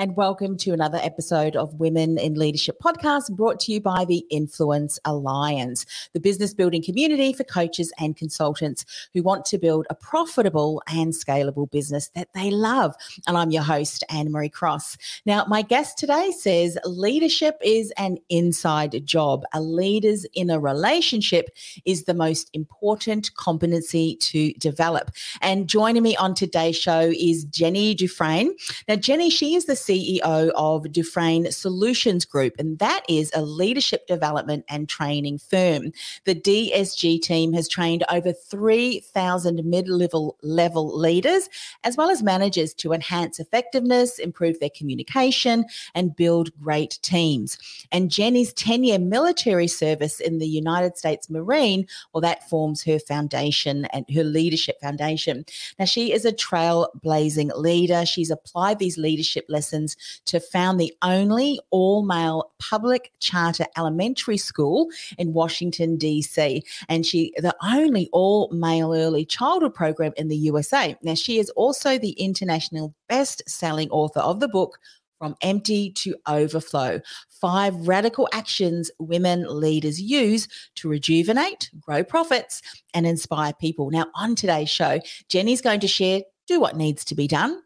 and welcome to another episode of Women in Leadership podcast brought to you by the Influence Alliance, the business building community for coaches and consultants who want to build a profitable and scalable business that they love. And I'm your host, Anne Marie Cross. Now, my guest today says leadership is an inside job. A leader's inner relationship is the most important competency to develop. And joining me on today's show is Jenny DuFresne. Now, Jenny, she is the CEO of DuFresne Solutions Group, and that is a leadership development and training firm. The DSG team has trained over 3,000 mid level level leaders, as well as managers, to enhance effectiveness, improve their communication, and build great teams. And Jenny's 10 year military service in the United States Marine, well, that forms her foundation and her leadership foundation. Now, she is a trailblazing leader. She's applied these leadership lessons to found the only all male public charter elementary school in Washington, D.C. And she, the only all male early childhood program in the USA. Now, she is also the international best selling author of the book. From empty to overflow. Five radical actions women leaders use to rejuvenate, grow profits, and inspire people. Now, on today's show, Jenny's going to share do what needs to be done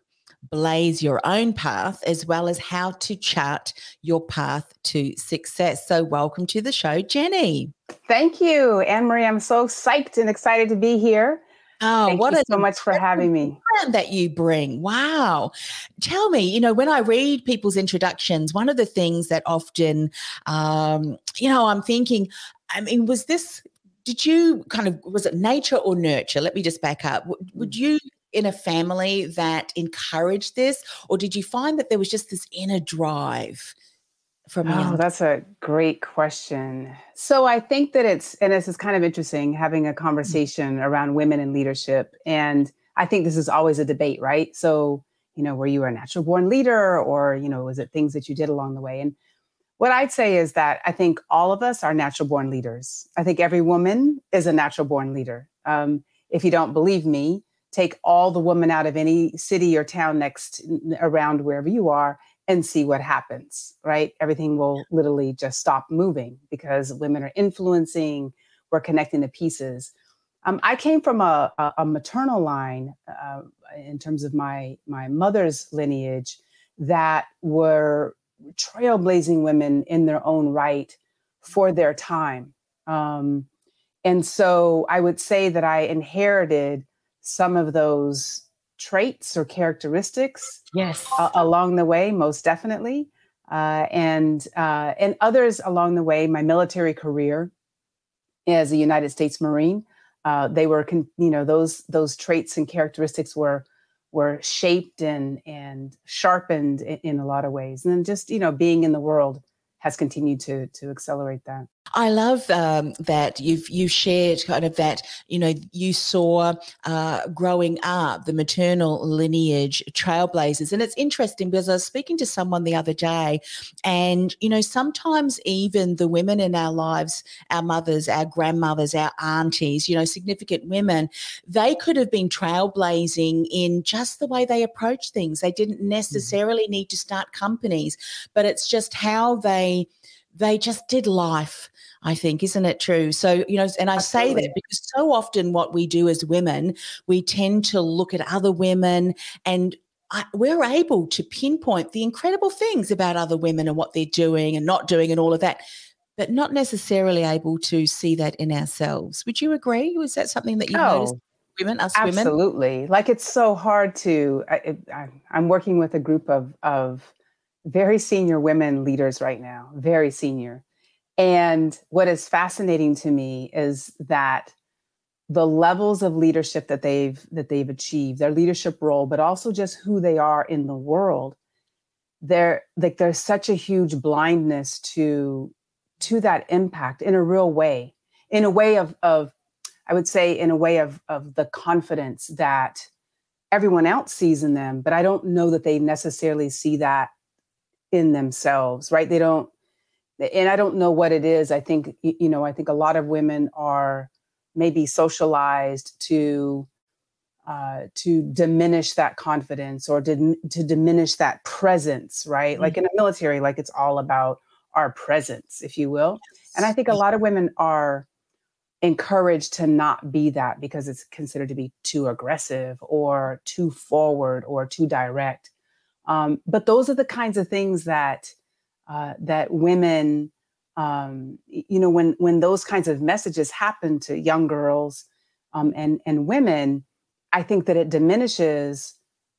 blaze your own path as well as how to chart your path to success. So, welcome to the show, Jenny. Thank you, Anne Marie. I'm so psyched and excited to be here. Oh, Thank what you so much for having me. That you bring. Wow. Tell me, you know, when I read people's introductions, one of the things that often, um, you know, I'm thinking, I mean, was this did you kind of was it nature or nurture let me just back up would mm. you in a family that encouraged this, or did you find that there was just this inner drive? From oh, that's a great question. So I think that it's, and this is kind of interesting having a mm. conversation mm-hmm. around women in leadership. And I think this is always a debate, right? So, you know, were you a natural born leader or, you know, was it things that you did along the way? And what I'd say is that I think all of us are natural born leaders. I think every woman is a natural born leader. Um, if you don't believe me, take all the women out of any city or town next around wherever you are and see what happens, right? Everything will literally just stop moving because women are influencing, we're connecting the pieces. Um, I came from a, a, a maternal line uh, in terms of my, my mother's lineage that were trailblazing women in their own right for their time. Um, and so I would say that I inherited some of those traits or characteristics yes. uh, along the way most definitely. Uh, and uh, and others along the way my military career as a united states marine uh, they were con- you know those those traits and characteristics were were shaped and and sharpened in, in a lot of ways. And then just you know being in the world has continued to to accelerate that I love um, that you've you shared kind of that you know you saw uh, growing up the maternal lineage trailblazers, and it's interesting because I was speaking to someone the other day, and you know sometimes even the women in our lives, our mothers, our grandmothers, our aunties, you know significant women, they could have been trailblazing in just the way they approach things. They didn't mm-hmm. necessarily need to start companies, but it's just how they they just did life I think, isn't it true? So, you know, and I Absolutely. say that because so often what we do as women, we tend to look at other women and I, we're able to pinpoint the incredible things about other women and what they're doing and not doing and all of that, but not necessarily able to see that in ourselves. Would you agree? Was that something that you oh, noticed? Women, us absolutely. women, absolutely. Like it's so hard to. I, I, I'm working with a group of of very senior women leaders right now, very senior, and what is fascinating to me is that the levels of leadership that they've that they've achieved, their leadership role, but also just who they are in the world, there like there's such a huge blindness to to that impact in a real way, in a way of of I would say in a way of of the confidence that everyone else sees in them, but I don't know that they necessarily see that in themselves, right? They don't and I don't know what it is. I think you know, I think a lot of women are maybe socialized to uh, to diminish that confidence or to, to diminish that presence, right? Mm-hmm. Like in the military, like it's all about our presence, if you will. And I think a lot of women are encouraged to not be that because it's considered to be too aggressive or too forward or too direct. Um, but those are the kinds of things that uh, that women, um, you know, when when those kinds of messages happen to young girls um, and and women, I think that it diminishes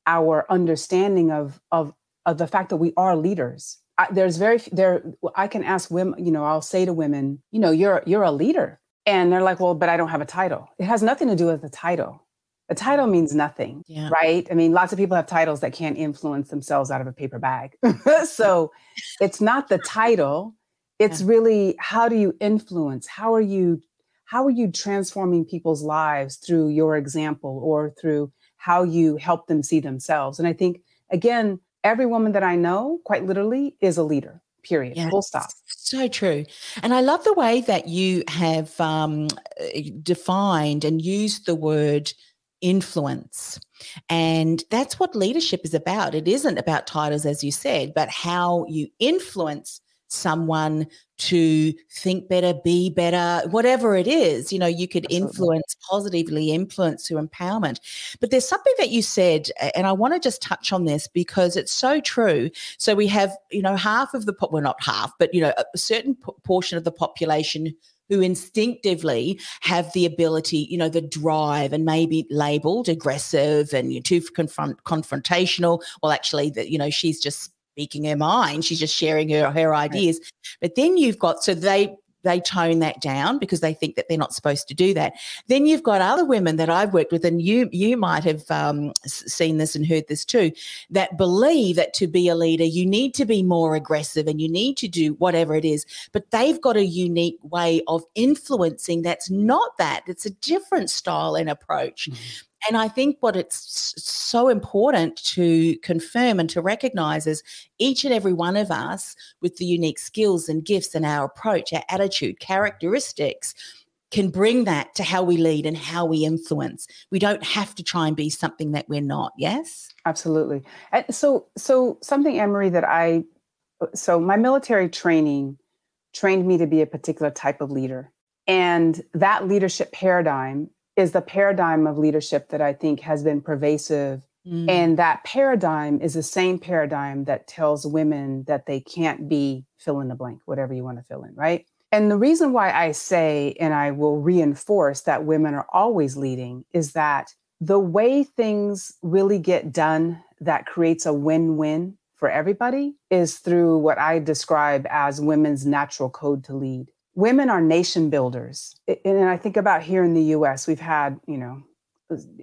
our understanding of of of the fact that we are leaders. I, there's very there. I can ask women. You know, I'll say to women, you know, you're you're a leader, and they're like, well, but I don't have a title. It has nothing to do with the title. A title means nothing, yeah. right? I mean, lots of people have titles that can't influence themselves out of a paper bag. so it's not the title. It's yeah. really how do you influence? How are you how are you transforming people's lives through your example or through how you help them see themselves? And I think again, every woman that I know, quite literally, is a leader. Period. Yeah, Full stop. So true. And I love the way that you have um, defined and used the word influence. And that's what leadership is about. It isn't about titles, as you said, but how you influence someone to think better, be better, whatever it is. You know, you could Absolutely. influence, positively influence through empowerment. But there's something that you said, and I want to just touch on this because it's so true. So we have, you know, half of the, well, not half, but, you know, a certain portion of the population who instinctively have the ability, you know, the drive and maybe labeled aggressive and you know, too confront confrontational. Well, actually, that you know, she's just speaking her mind. She's just sharing her her ideas. Right. But then you've got so they they tone that down because they think that they're not supposed to do that. Then you've got other women that I've worked with, and you you might have um, seen this and heard this too, that believe that to be a leader you need to be more aggressive and you need to do whatever it is, but they've got a unique way of influencing that's not that. It's a different style and approach. Mm-hmm. And I think what it's so important to confirm and to recognize is each and every one of us with the unique skills and gifts and our approach, our attitude, characteristics can bring that to how we lead and how we influence. We don't have to try and be something that we're not. Yes? Absolutely. And so so something Marie that I so my military training trained me to be a particular type of leader. And that leadership paradigm is the paradigm of leadership that I think has been pervasive. Mm. And that paradigm is the same paradigm that tells women that they can't be fill in the blank, whatever you want to fill in, right? And the reason why I say, and I will reinforce that women are always leading, is that the way things really get done that creates a win win for everybody is through what I describe as women's natural code to lead women are nation builders. And I think about here in the US, we've had, you know,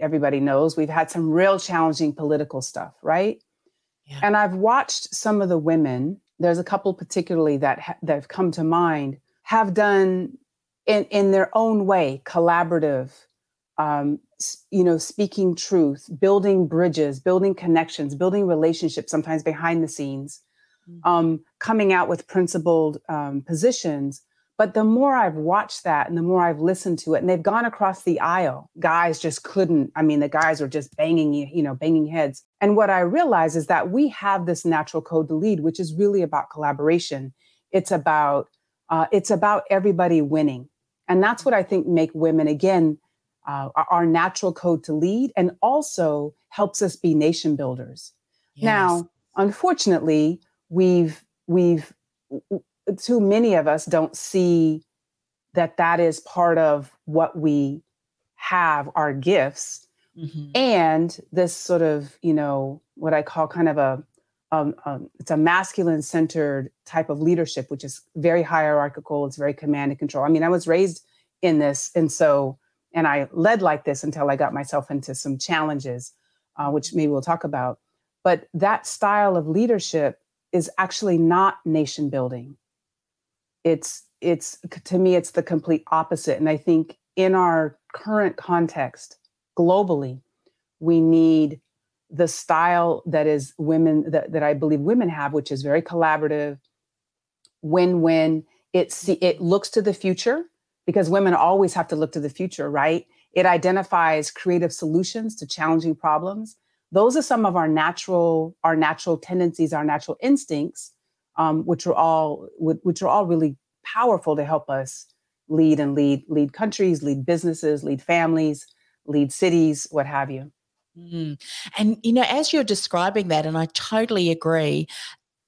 everybody knows we've had some real challenging political stuff, right? Yeah. And I've watched some of the women, there's a couple particularly that, ha- that have come to mind, have done in, in their own way, collaborative, um, you know, speaking truth, building bridges, building connections, building relationships, sometimes behind the scenes, mm-hmm. um, coming out with principled um, positions but the more I've watched that and the more I've listened to it, and they've gone across the aisle, guys just couldn't. I mean, the guys were just banging, you know, banging heads. And what I realize is that we have this natural code to lead, which is really about collaboration. It's about uh, it's about everybody winning, and that's what I think make women again uh, our natural code to lead, and also helps us be nation builders. Yes. Now, unfortunately, we've we've too many of us don't see that that is part of what we have our gifts. Mm-hmm. and this sort of you know what i call kind of a um, um, it's a masculine centered type of leadership which is very hierarchical it's very command and control. I mean i was raised in this and so and i led like this until i got myself into some challenges uh, which maybe we'll talk about. But that style of leadership is actually not nation building it's it's to me it's the complete opposite and i think in our current context globally we need the style that is women that, that i believe women have which is very collaborative win-win. It see, it looks to the future because women always have to look to the future, right? It identifies creative solutions to challenging problems. Those are some of our natural our natural tendencies, our natural instincts, um, which are all which are all really powerful to help us lead and lead lead countries, lead businesses, lead families, lead cities, what have you. Mm. And, you know, as you're describing that, and I totally agree,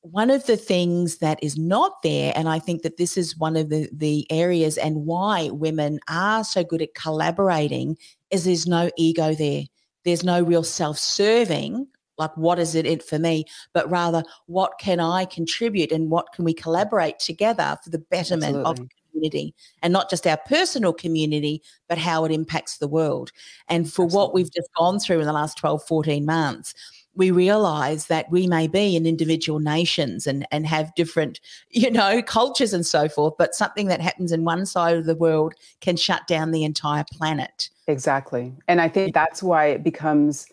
one of the things that is not there, and I think that this is one of the, the areas and why women are so good at collaborating, is there's no ego there. There's no real self serving, like what is it for me, but rather what can I contribute and what can we collaborate together for the betterment Absolutely. of community and not just our personal community, but how it impacts the world. And for Absolutely. what we've just gone through in the last 12, 14 months, we realize that we may be in individual nations and, and have different, you know, cultures and so forth, but something that happens in one side of the world can shut down the entire planet. Exactly. And I think that's why it becomes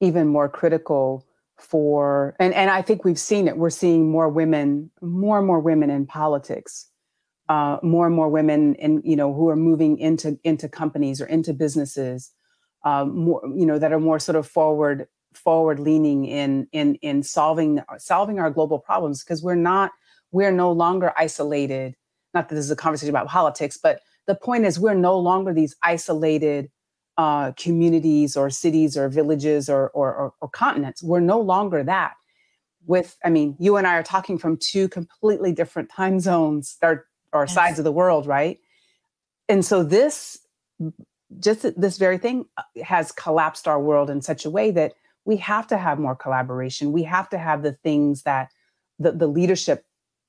even more critical for and, and I think we've seen it. We're seeing more women, more and more women in politics uh, more and more women and you know who are moving into into companies or into businesses um, more you know that are more sort of forward forward leaning in in in solving solving our global problems because we're not we're no longer isolated not that this is a conversation about politics but the point is we're no longer these isolated uh, communities or cities or villages or, or, or, or continents we're no longer that with i mean you and i are talking from two completely different time zones that or yes. sides of the world, right? And so this just this very thing uh, has collapsed our world in such a way that we have to have more collaboration. We have to have the things that the, the leadership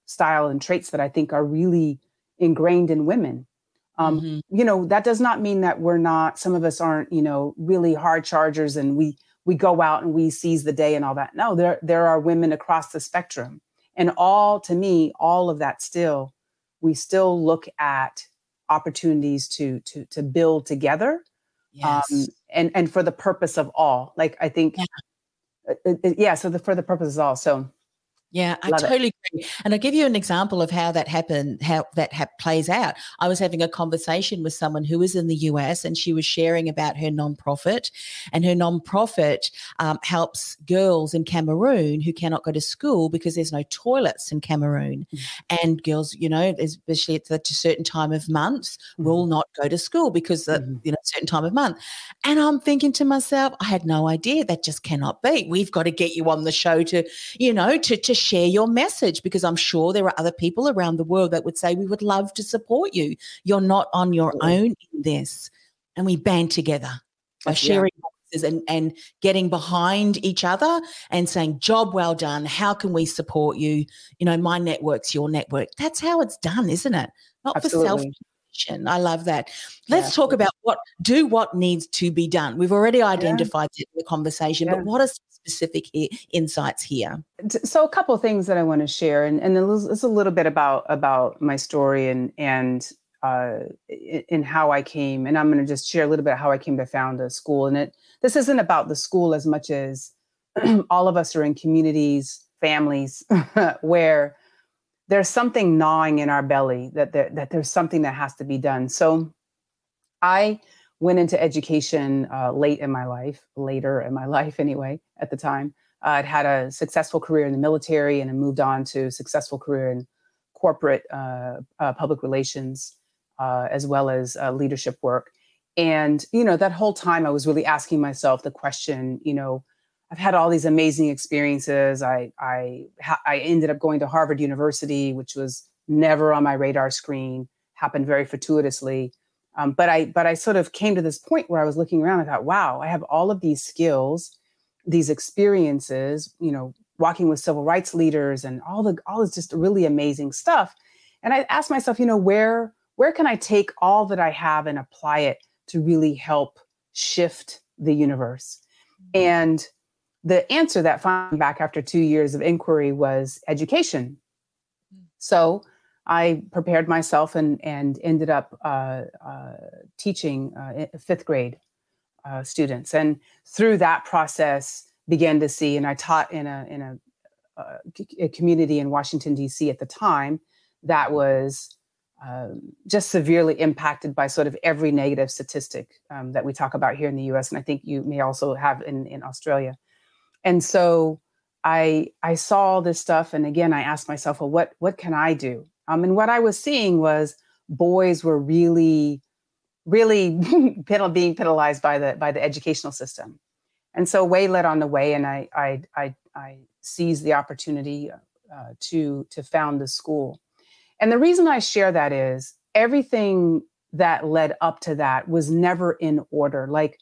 style and traits that I think are really ingrained in women. Um, mm-hmm. You know, that does not mean that we're not. Some of us aren't, you know, really hard chargers, and we we go out and we seize the day and all that. No, there there are women across the spectrum, and all to me, all of that still we still look at opportunities to to to build together um, yes. um, and and for the purpose of all like i think yeah, uh, uh, yeah so the for the purpose of all so yeah, I Love totally it. agree. And I'll give you an example of how that happened, how that ha- plays out. I was having a conversation with someone who was in the US and she was sharing about her nonprofit. And her nonprofit um, helps girls in Cameroon who cannot go to school because there's no toilets in Cameroon. Mm-hmm. And girls, you know, especially at a certain time of month, mm-hmm. will not go to school because the, mm-hmm. you know, certain time of month. And I'm thinking to myself, I had no idea that just cannot be. We've got to get you on the show to, you know, to, to share your message because I'm sure there are other people around the world that would say, We would love to support you. You're not on your own in this. And we band together by sharing yeah. and, and getting behind each other and saying, Job well done. How can we support you? You know, my network's your network. That's how it's done, isn't it? Not Absolutely. for I love that. Let's yeah. talk about what do what needs to be done. We've already identified yeah. the conversation, yeah. but what are specific insights here? So a couple of things that I want to share, and and it's a little bit about about my story and and uh, in how I came, and I'm going to just share a little bit how I came to found a school. And it this isn't about the school as much as all of us are in communities, families where there's something gnawing in our belly that there, that there's something that has to be done. So I went into education uh, late in my life, later in my life anyway, at the time. Uh, I'd had a successful career in the military and I moved on to a successful career in corporate uh, uh public relations uh, as well as uh, leadership work. And, you know, that whole time I was really asking myself the question, you know, I've had all these amazing experiences. I I I ended up going to Harvard University, which was never on my radar screen. Happened very fortuitously, um, but I but I sort of came to this point where I was looking around. I thought, wow, I have all of these skills, these experiences. You know, walking with civil rights leaders and all the all this just really amazing stuff. And I asked myself, you know, where where can I take all that I have and apply it to really help shift the universe? Mm-hmm. And the answer that found back after two years of inquiry was education. Hmm. So I prepared myself and, and ended up uh, uh, teaching uh, fifth grade uh, students. And through that process, began to see, and I taught in a, in a, uh, a community in Washington, D.C. at the time that was um, just severely impacted by sort of every negative statistic um, that we talk about here in the US. And I think you may also have in, in Australia. And so I I saw all this stuff, and again, I asked myself, well, what what can I do? Um, and what I was seeing was boys were really, really being penalized by the by the educational system, and so way led on the way, and I I I, I seized the opportunity uh, to to found the school, and the reason I share that is everything that led up to that was never in order. Like.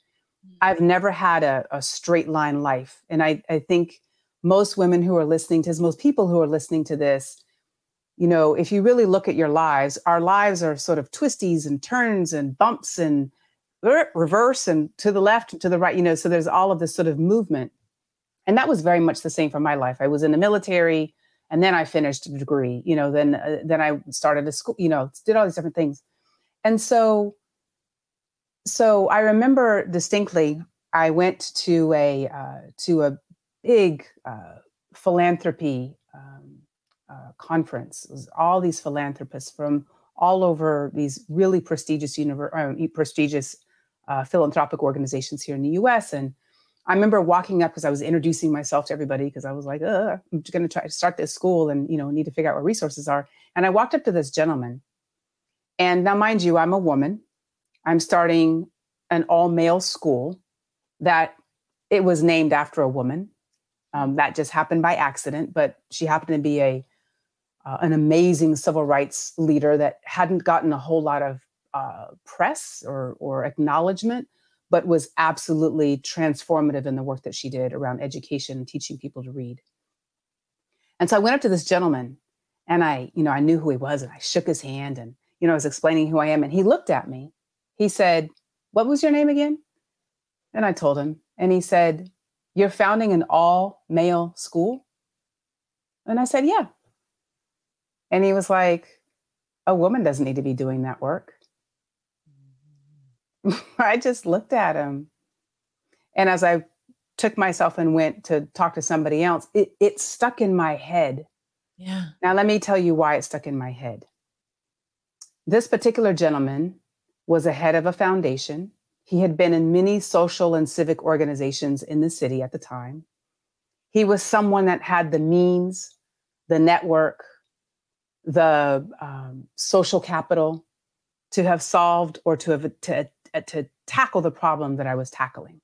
I've never had a, a straight line life, and I I think most women who are listening to this, most people who are listening to this, you know, if you really look at your lives, our lives are sort of twisties and turns and bumps and reverse and to the left to the right, you know, so there's all of this sort of movement. And that was very much the same for my life. I was in the military and then I finished a degree, you know, then uh, then I started a school, you know, did all these different things. And so so I remember distinctly I went to a uh, to a big uh, philanthropy um, uh, conference. It was all these philanthropists from all over these really prestigious univer- uh, prestigious uh, philanthropic organizations here in the U.S. And I remember walking up because I was introducing myself to everybody because I was like, I'm going to try to start this school and you know need to figure out what resources are. And I walked up to this gentleman, and now mind you, I'm a woman. I'm starting an all male school that it was named after a woman. Um, that just happened by accident, but she happened to be a uh, an amazing civil rights leader that hadn't gotten a whole lot of uh, press or or acknowledgement, but was absolutely transformative in the work that she did around education and teaching people to read. And so I went up to this gentleman, and I, you know, I knew who he was, and I shook his hand, and you know, I was explaining who I am, and he looked at me. He said, "What was your name again?" And I told him, and he said, you're founding an all male school? And I said, Yeah. And he was like, A woman doesn't need to be doing that work. I just looked at him. And as I took myself and went to talk to somebody else, it, it stuck in my head. Yeah. Now, let me tell you why it stuck in my head. This particular gentleman was a head of a foundation he had been in many social and civic organizations in the city at the time. He was someone that had the means, the network, the um, social capital to have solved or to have to, to tackle the problem that I was tackling,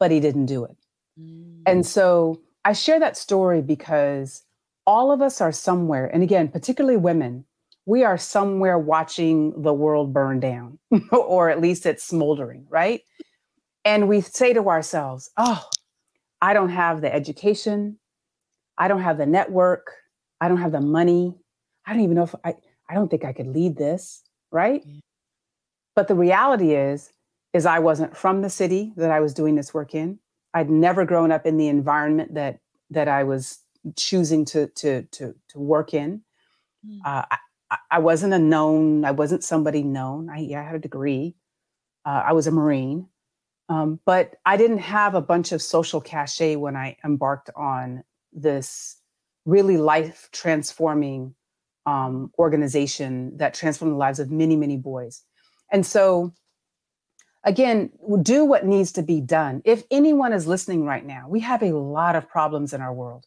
but he didn't do it. Mm. And so I share that story because all of us are somewhere, and again, particularly women, we are somewhere watching the world burn down, or at least it's smoldering, right? And we say to ourselves, oh, I don't have the education. I don't have the network. I don't have the money. I don't even know if I, I don't think I could lead this, right? But the reality is, is I wasn't from the city that I was doing this work in. I'd never grown up in the environment that that I was choosing to to to to work in. Mm. Uh, I wasn't a known, I wasn't somebody known. I, yeah, I had a degree. Uh, I was a Marine. Um, but I didn't have a bunch of social cachet when I embarked on this really life transforming um, organization that transformed the lives of many, many boys. And so, again, do what needs to be done. If anyone is listening right now, we have a lot of problems in our world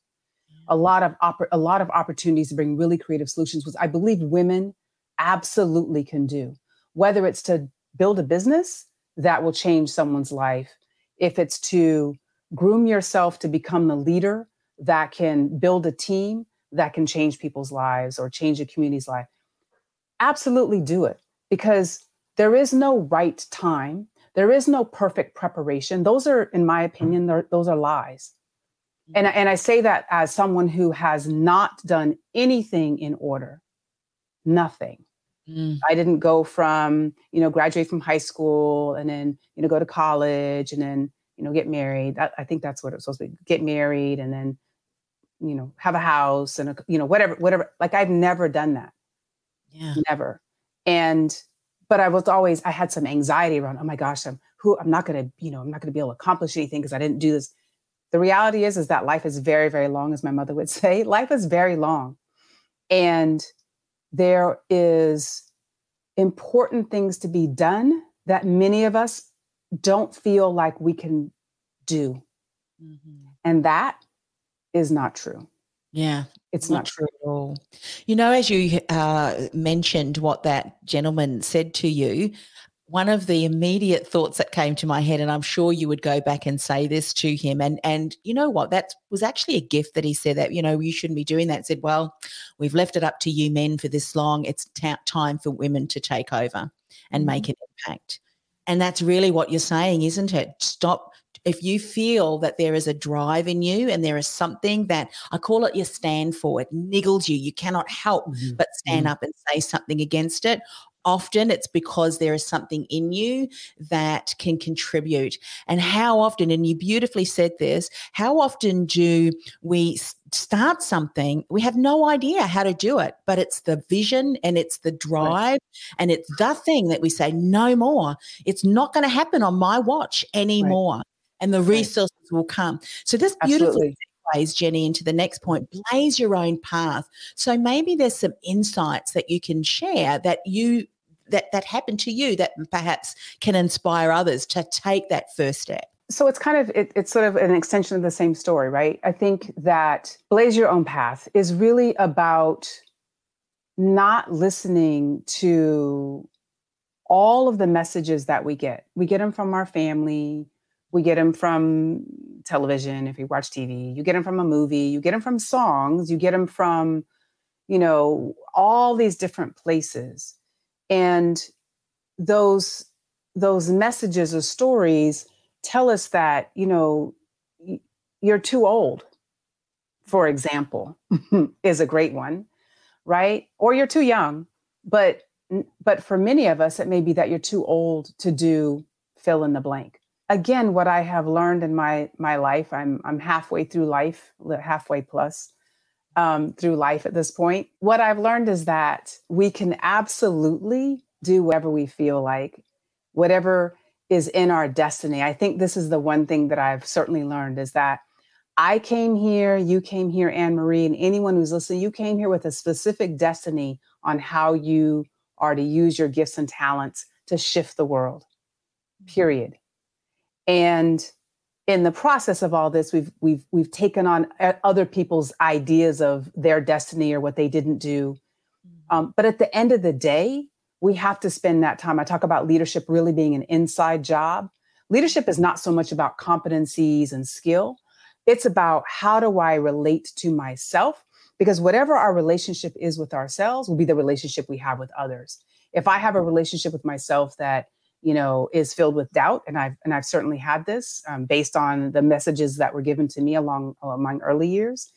a lot of a lot of opportunities to bring really creative solutions, which I believe women absolutely can do. Whether it's to build a business that will change someone's life, if it's to groom yourself to become the leader that can build a team that can change people's lives or change a community's life, absolutely do it because there is no right time. There is no perfect preparation. Those are, in my opinion, those are lies. And, and I say that as someone who has not done anything in order, nothing. Mm. I didn't go from, you know, graduate from high school and then, you know, go to college and then, you know, get married. That, I think that's what it's supposed to be get married and then, you know, have a house and, a, you know, whatever, whatever. Like I've never done that. Yeah. Never. And, but I was always, I had some anxiety around, oh my gosh, I'm who, I'm not going to, you know, I'm not going to be able to accomplish anything because I didn't do this the reality is is that life is very very long as my mother would say life is very long and there is important things to be done that many of us don't feel like we can do. Mm-hmm. And that is not true. Yeah. It's not, not true at all. You know, as you uh, mentioned what that gentleman said to you, one of the immediate thoughts that came to my head, and I'm sure you would go back and say this to him, and and you know what, that was actually a gift that he said that you know you shouldn't be doing that. Said, well, we've left it up to you men for this long. It's t- time for women to take over and make an impact, and that's really what you're saying, isn't it? Stop if you feel that there is a drive in you and there is something that I call it your stand for, it niggles you, you cannot help mm-hmm. but stand mm-hmm. up and say something against it. Often it's because there is something in you that can contribute. And how often, and you beautifully said this, how often do we start something? We have no idea how to do it, but it's the vision and it's the drive right. and it's the thing that we say, no more. It's not going to happen on my watch anymore. Right and the resources right. will come. So this beautifully plays Jenny into the next point. Blaze your own path. So maybe there's some insights that you can share that you that that happened to you that perhaps can inspire others to take that first step? So it's kind of it, it's sort of an extension of the same story right? I think that blaze your own path is really about not listening to all of the messages that we get. We get them from our family we get them from television, if you watch TV, you get them from a movie, you get them from songs, you get them from, you know, all these different places. And those those messages or stories tell us that, you know, you're too old, for example, is a great one, right? Or you're too young. But but for many of us, it may be that you're too old to do fill in the blank again what i have learned in my my life i'm i'm halfway through life halfway plus um, through life at this point. What i've learned is that we can absolutely do whatever we feel like whatever is in our destiny. I think this is the one thing that i've certainly learned is that i came here you came here anne marie and anyone who's listening you came here with a specific destiny on how you are to use your gifts and talents to shift the world mm-hmm. period. And in the process of all this, we've we've we've taken on uh, other people's ideas of their destiny or what they didn't do. Mm-hmm. Um, but at the end of the day, we have to spend that time. I talk about leadership really being an inside job. Leadership is not so much about competencies and skill. It's about how do I relate to myself? Because whatever our relationship is with ourselves will be the relationship we have with others. If I have a relationship with myself that you know is filled with doubt and i've and i've certainly had this um, based on the messages that were given to me along among early years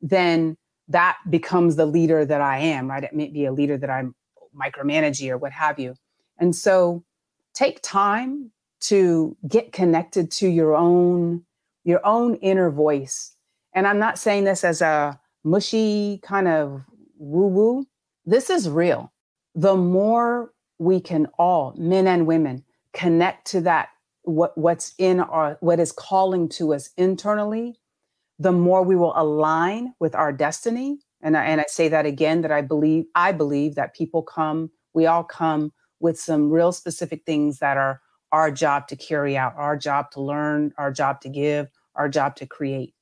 then that becomes the leader that i am right? It may be a leader that i'm micromanaging or what have you. And so take time to get connected to your own your own inner voice. And i'm not saying this as a mushy kind of woo woo this is real. The more we can all, men and women, connect to that what what's in our what is calling to us internally, the more we will align with our destiny. And I, and I say that again that I believe I believe that people come, we all come with some real specific things that are our job to carry out, our job to learn, our job to give, our job to create.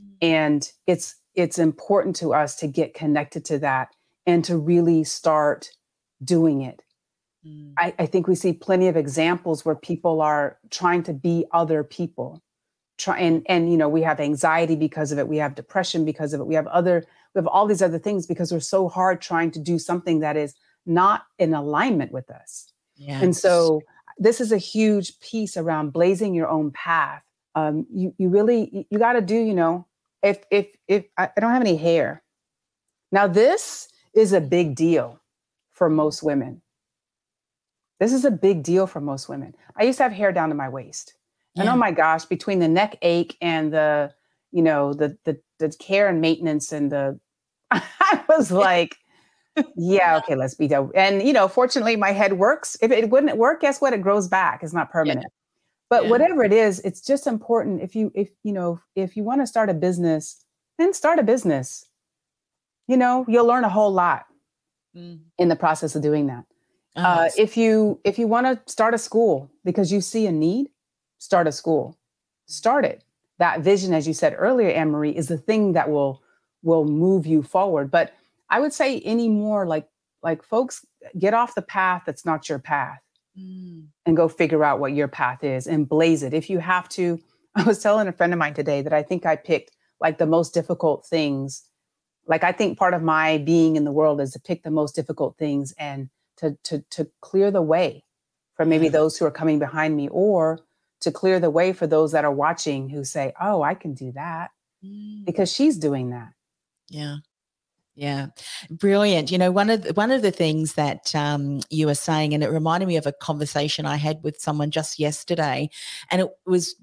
Mm-hmm. And it's it's important to us to get connected to that and to really start doing it Mm. I, I, think we see plenty of examples where people are trying to be other people. Try and and you know we have anxiety because of it, we have depression because of it, we have other we have all these other things because we're so hard trying to do something that is not in alignment with us. Yes. And so this is a huge piece around blazing your own path. Um, you you really you got to do you know if if if I, I don't have any hair. Now this is a big deal for most women this is a big deal for most women. I used to have hair down to my waist. Yeah. And oh my gosh, between the neck ache and the, you know, the the the care and maintenance and the I was like, yeah, okay, let's be done. And you know, fortunately my head works. If it wouldn't work, guess what? It grows back. It's not permanent. Yeah. But yeah. whatever it is, it's just important if you if you know, if you want to start a business, then start a business. You know, you'll learn a whole lot mm. in the process of doing that. Oh, uh, if you if you want to start a school because you see a need, start a school. Start it. That vision, as you said earlier, Anne Marie, is the thing that will will move you forward. But I would say any more like like folks get off the path that's not your path mm. and go figure out what your path is and blaze it. If you have to, I was telling a friend of mine today that I think I picked like the most difficult things. Like I think part of my being in the world is to pick the most difficult things and to to to clear the way for maybe those who are coming behind me or to clear the way for those that are watching who say, "Oh, I can do that." Mm. Because she's doing that. Yeah. Yeah, brilliant. You know, one of the, one of the things that um, you were saying, and it reminded me of a conversation I had with someone just yesterday, and it was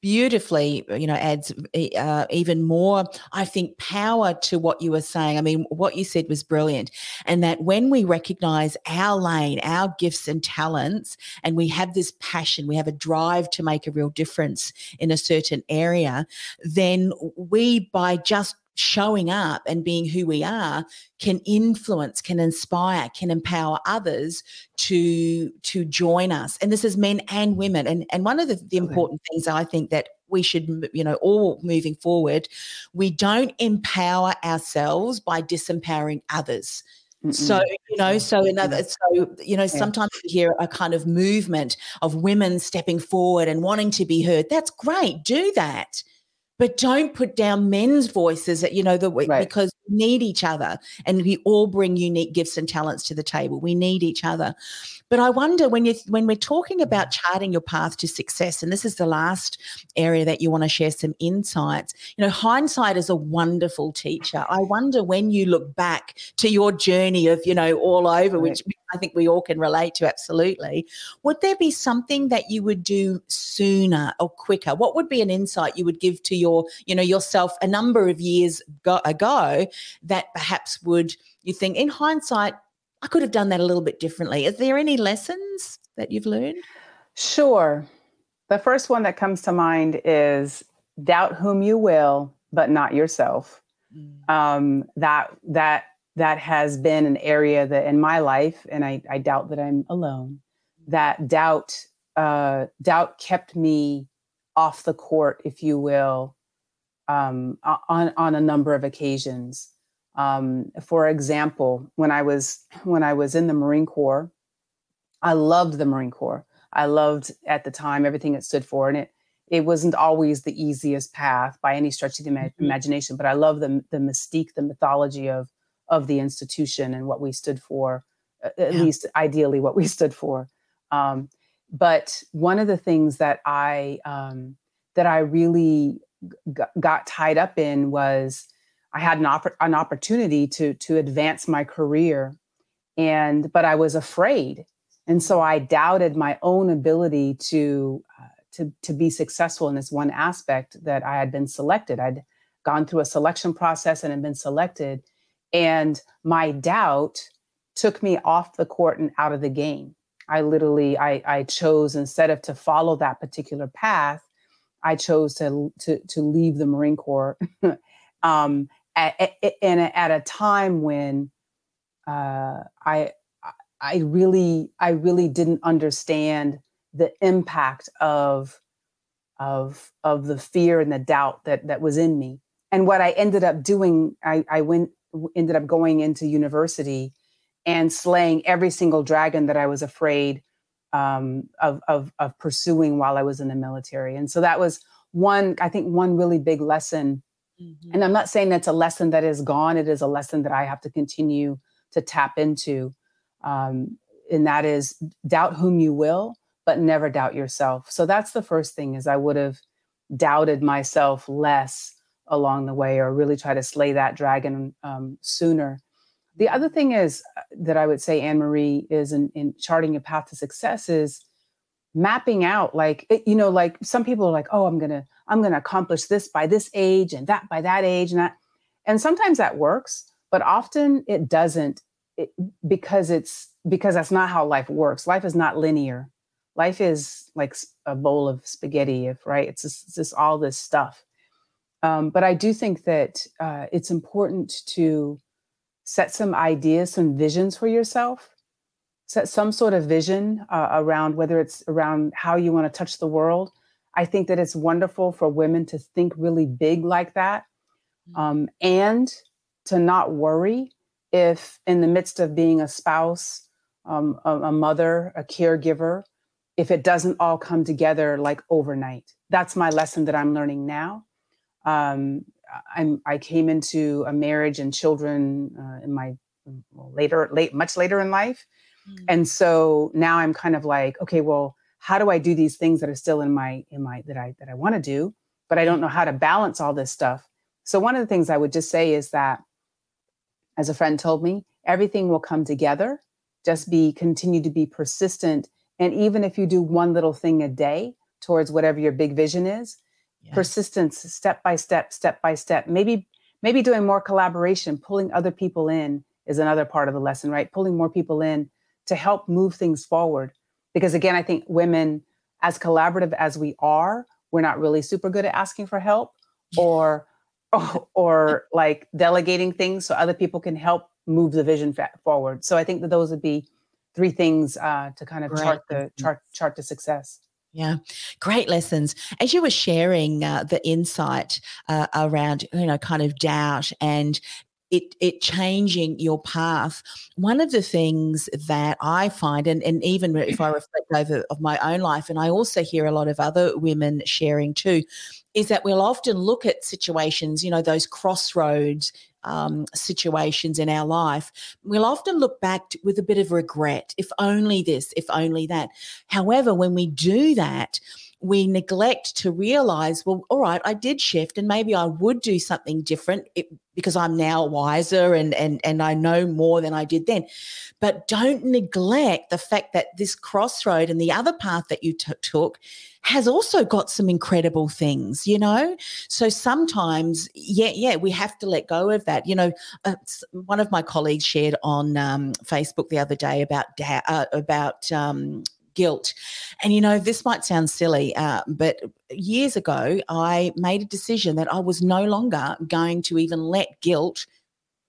beautifully you know adds uh, even more i think power to what you were saying. I mean what you said was brilliant. And that when we recognize our lane our gifts and talents and we have this passion we have a drive to make a real difference in a certain area then we by just showing up and being who we are can influence can inspire can empower others to to join us. And this is men and women. And and one of the, the important things i think that we should you know all moving forward we don't empower ourselves by disempowering others. Mm-mm. So, you know, so another, so, you know, sometimes we hear a kind of movement of women stepping forward and wanting to be heard. That's great. Do that but don't put down men's voices that you know the right. because we need each other and we all bring unique gifts and talents to the table we need each other but i wonder when you when we're talking about mm. charting your path to success and this is the last area that you want to share some insights you know hindsight is a wonderful teacher i wonder when you look back to your journey of you know all over right. which I think we all can relate to absolutely. Would there be something that you would do sooner or quicker? What would be an insight you would give to your, you know, yourself a number of years go- ago that perhaps would you think in hindsight I could have done that a little bit differently. Is there any lessons that you've learned? Sure. The first one that comes to mind is doubt whom you will, but not yourself. Mm. Um, that that that has been an area that in my life, and I, I doubt that I'm alone, that doubt uh, doubt kept me off the court, if you will, um, on on a number of occasions. Um, for example, when I was when I was in the Marine Corps, I loved the Marine Corps. I loved at the time everything it stood for, and it it wasn't always the easiest path by any stretch of the mm-hmm. imagination. But I love the the mystique, the mythology of of the institution and what we stood for, at yeah. least ideally what we stood for. Um, but one of the things that I um, that I really g- got tied up in was I had an, opp- an opportunity to to advance my career, and but I was afraid, and so I doubted my own ability to uh, to to be successful in this one aspect that I had been selected. I'd gone through a selection process and had been selected, and my doubt took me off the court and out of the game. I literally, I, I chose instead of to follow that particular path, I chose to to to leave the Marine Corps, um, at, at, at a time when uh, I I really I really didn't understand the impact of of of the fear and the doubt that that was in me. And what I ended up doing, I, I went ended up going into university and slaying every single dragon that I was afraid um, of, of, of pursuing while I was in the military. And so that was one, I think, one really big lesson. Mm-hmm. And I'm not saying that's a lesson that is gone. It is a lesson that I have to continue to tap into. Um, and that is doubt whom you will, but never doubt yourself. So that's the first thing is I would have doubted myself less along the way or really try to slay that dragon um, sooner. The other thing is uh, that I would say, Anne Marie, is in, in charting a path to success is mapping out like you know like some people are like oh i'm gonna i'm gonna accomplish this by this age and that by that age and that and sometimes that works but often it doesn't it, because it's because that's not how life works. Life is not linear. Life is like a bowl of spaghetti if right? It's just, it's just all this stuff um, but I do think that uh, it's important to set some ideas, some visions for yourself, set some sort of vision uh, around whether it's around how you want to touch the world. I think that it's wonderful for women to think really big like that mm. um, and to not worry if, in the midst of being a spouse, um, a, a mother, a caregiver, if it doesn't all come together like overnight. That's my lesson that I'm learning now. Um, I'm, I came into a marriage and children uh, in my later, late, much later in life. Mm. And so now I'm kind of like, okay, well, how do I do these things that are still in my, in my, that I, that I want to do, but I don't know how to balance all this stuff. So one of the things I would just say is that, as a friend told me, everything will come together. Just be, continue to be persistent. And even if you do one little thing a day towards whatever your big vision is, persistence step by step step by step. Maybe maybe doing more collaboration pulling other people in is another part of the lesson right? Pulling more people in to help move things forward. Because again i think women as collaborative as we are we're not really super good at asking for help or or, or like delegating things so other people can help move the vision forward. So i think that those would be three things uh, to kind of chart the chart chart the success yeah, great lessons. As you were sharing uh, the insight uh, around, you know, kind of doubt and it it changing your path. One of the things that I find, and, and even if I reflect over of my own life, and I also hear a lot of other women sharing too, is that we'll often look at situations, you know, those crossroads um, situations in our life, we'll often look back to, with a bit of regret. If only this, if only that. However, when we do that, we neglect to realize, well, all right, I did shift and maybe I would do something different because I'm now wiser and, and, and I know more than I did then. But don't neglect the fact that this crossroad and the other path that you t- took has also got some incredible things, you know? So sometimes, yeah, yeah, we have to let go of that. You know, uh, one of my colleagues shared on um, Facebook the other day about, da- uh, about, um, guilt. And you know, this might sound silly, uh, but years ago, I made a decision that I was no longer going to even let guilt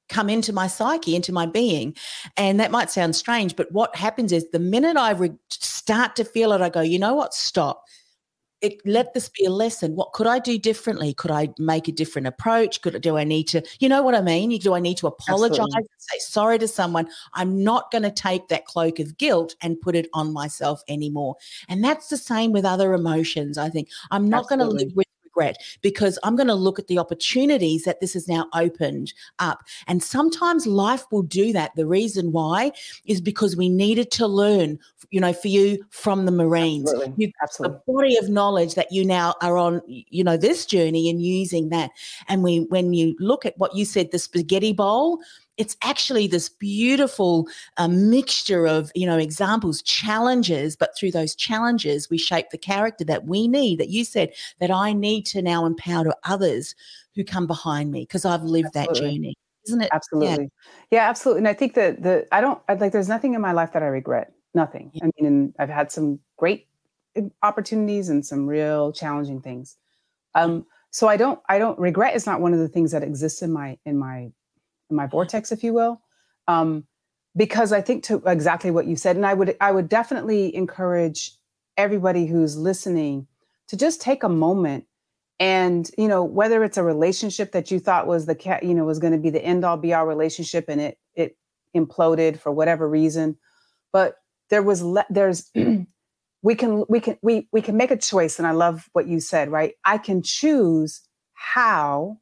come into my psyche, into my being. And that might sound strange, but what happens is the minute I re- start to feel it, I go, you know what, stop it let this be a lesson. What could I do differently? Could I make a different approach? Could do I need to, you know what I mean? Do I need to apologize and say sorry to someone? I'm not going to take that cloak of guilt and put it on myself anymore. And that's the same with other emotions. I think I'm not going to live with regret because I'm going to look at the opportunities that this has now opened up. And sometimes life will do that. The reason why is because we needed to learn, you know, for you from the Marines. Absolutely. Absolutely. a body of knowledge that you now are on, you know, this journey and using that. And we, when you look at what you said, the spaghetti bowl, it's actually this beautiful uh, mixture of you know examples challenges but through those challenges we shape the character that we need that you said that i need to now empower others who come behind me because i've lived absolutely. that journey isn't it absolutely yeah. yeah. absolutely and i think that the i don't I'd like there's nothing in my life that i regret nothing yeah. i mean and i've had some great eh, opportunities and some real challenging things um so i don't i don't regret is not one of the things that exists in my in my in my vortex, if you will. Um, because I think to exactly what you said, and I would I would definitely encourage everybody who's listening to just take a moment and you know whether it's a relationship that you thought was the cat you know was going to be the end all be all relationship and it it imploded for whatever reason but there was le- there's we can we can we we can make a choice and i love what you said right i can choose how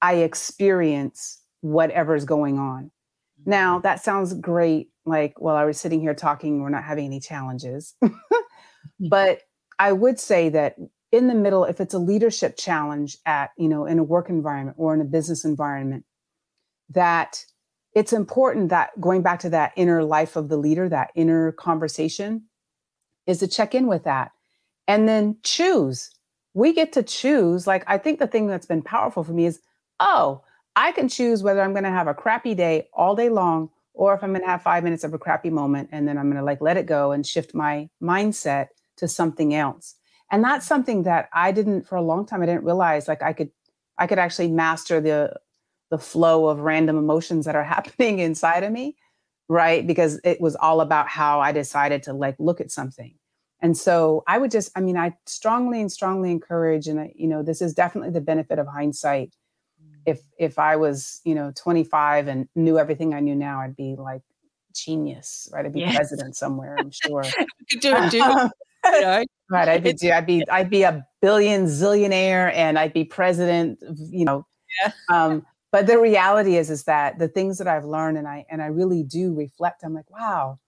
i experience whatever's going on. Now, mm-hmm. that sounds great. Like, well, I was sitting here talking, we're not having any challenges. Mm-hmm. but I would say that in the middle, if it's a leadership challenge at, you know, in a work environment or in a business environment, that it's important that going back to that inner life of the leader, that inner conversation, is to check in with that and then choose. We get to choose. Like, I think the thing that's been powerful for me is, oh, I can choose whether I'm going to have a crappy day all day long or if I'm going to have five minutes of a crappy moment and then I'm going to like let it go and shift my mindset to something else. And that's something that I didn't for a long time. I didn't realize like I could, I could actually master the, the flow of random emotions that are happening inside of me, right? Because it was all about how I decided to like look at something. And so I would just, I mean, I strongly and strongly encourage, and I, you know, this is definitely the benefit of hindsight. If if I was, you know, 25 and knew everything I knew now, I'd be like genius, right? I'd be yes. president somewhere, I'm sure. do, do, you know? right. I'd be, I'd be, I'd be a billion zillionaire and I'd be president, you know. Yeah. Um, but the reality is, is that the things that I've learned and I, and I really do reflect, I'm like, wow,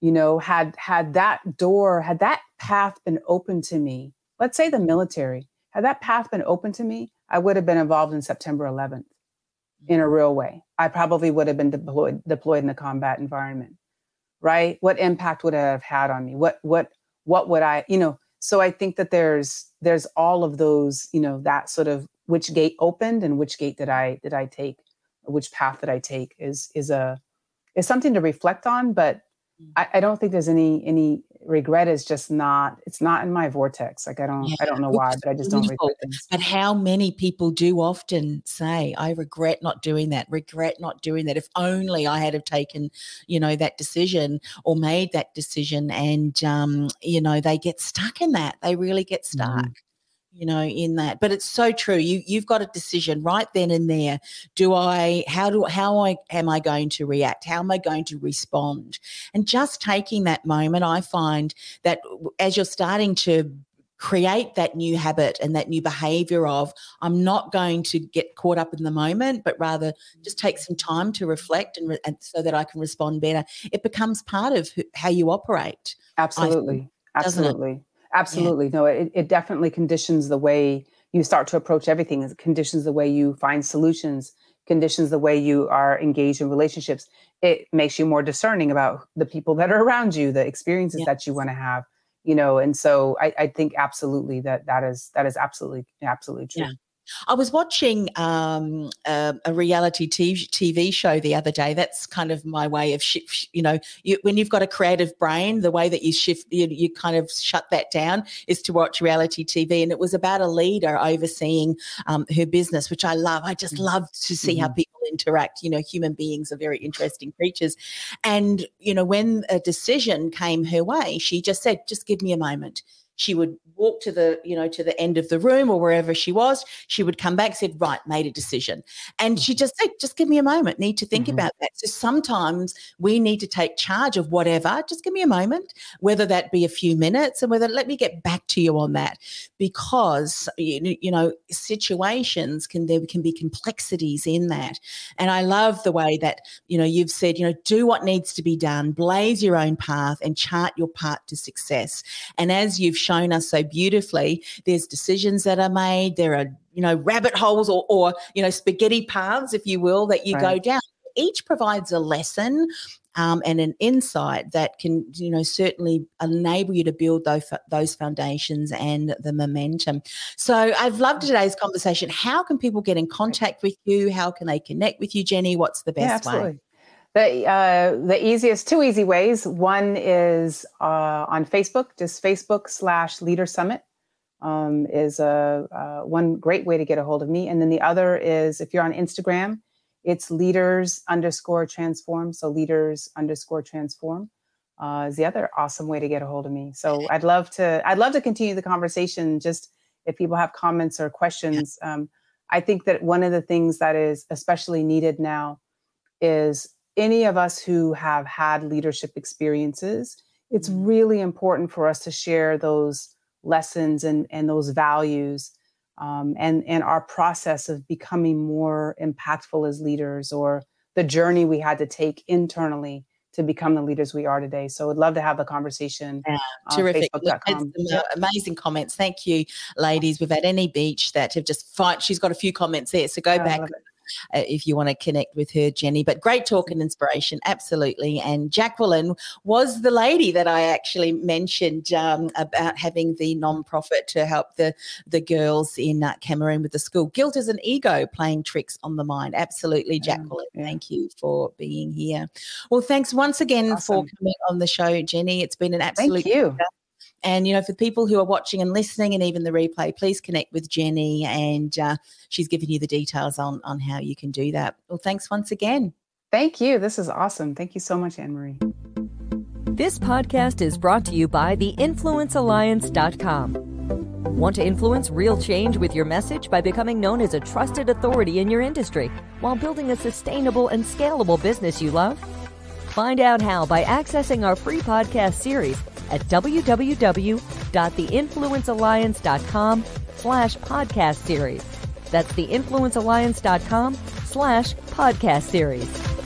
you know had had that door had that path been open to me let's say the military had that path been open to me i would have been involved in september 11th in a real way. I probably would have been deployed deployed in the combat environment right? What impact would it have had on me? What what what would i you know so i think that there's there's all of those you know that sort of which gate opened and which gate did i did i take which path did i take is is a is something to reflect on but mm. I, I, don't think there's any any regret is just not it's not in my vortex like i don't yeah. i don't know why but i just don't regret things but how many people do often say i regret not doing that regret not doing that if only i had have taken you know that decision or made that decision and um you know they get stuck in that they really get mm-hmm. stuck mm you know in that but it's so true you you've got a decision right then and there. Do i how do how I, am i going to react? How am i going to respond? And just taking that moment i find that as you're starting to create that new habit and that new behavior of i'm not going to get caught up in the moment but rather just take some time to reflect and, re- and so that i can respond better it becomes part of how you operate absolutely. think, absolutely Absolutely. Yeah. No, it, it definitely conditions the way you start to approach everything. It conditions the way you find solutions, conditions the way you are engaged in relationships. It makes you more discerning about the people that are around you, the experiences yes. that you want to have, you know. And so I, I, think absolutely that that is that is absolutely absolutely true. Yeah. I was watching um, a, a, reality TV, TV, show the other day. That's kind of my way of shift. You know, you, when you've got a creative brain, the way that you shift, you, you kind of shut that down is to watch reality TV. And it was about a leader overseeing um, her business, which I love. I just mm. love to see mm-hmm. how people interact. You know, human beings are very interesting creatures. And you know, when a decision came her way, she just said, "Just give me a moment." She would walk to the you know to the end of the room or wherever she was she would come back said right made a decision. And she just said just give me a moment need to think mm-hmm. about that. So sometimes we need to take charge of whatever just give me a moment whether that be a few minutes and whether let me get back to you on that. Because you, you know situations can there can be complexities in that. And i love the way that you know you've said you know do what needs to be done blaze your own path and chart your path to success. And as you've shown us so beautifully, there's decisions that are made, there are, you know, rabbit holes or, or you know, spaghetti paths, if you will, that you right. go down. Each provides a lesson um, and an insight that can, you know, certainly enable you to build those, those foundations and the momentum. So I've loved today's conversation. How can people get in contact with you? How can they connect with you, Jenny? What's the best yeah, way? The uh, the easiest two easy ways. One is uh, on Facebook, just Facebook slash Leader Summit um, is a uh, one great way to get a hold of me. And then the other is if you're on Instagram, it's leaders underscore transform. So leaders underscore transform uh, is the other awesome way to get a hold of me. So I'd love to I'd love to continue the conversation. Just if people have comments or questions. Um, I think that one of the things that is especially needed now is any of us who have had leadership experiences, it's mm-hmm. really important for us to share those lessons and, and those values um, and, and our process of becoming more impactful as leaders or the journey we had to take internally to become the leaders we are today. So I'd love to have a conversation. Yeah, terrific. Amazing comments. Thank you, ladies. We've had any beach that have just fight. She's got a few comments there. So go yeah, back uh, if you want to connect with her, Jenny. But great talk and inspiration, absolutely. And Jacqueline was the lady that I actually mentioned um, about having the non-profit to help the the girls in uh, Cameroon with the school. Guilt is an ego playing tricks on the mind. Absolutely, Jacqueline. Yeah. Thank you for being here. Well, thanks once again awesome. for coming on the show, Jenny. It's been an absolute Thank you. Pleasure And, you know, for people who are watching and listening and even the replay, please connect with Jenny and uh, she's given you the details on, on how you can do that. Well, thanks once again. Thank you. This is awesome. Thank you so much, Anne Marie. This podcast is brought to you by theinfluencealliance.com. Want to influence real change with your message by becoming known as a trusted authority in your industry while building a sustainable and scalable business you love? Find out how by accessing our free podcast series at www.theinfluencealliance.com slash podcast series. That's theinfluencealliance.com slash podcast series.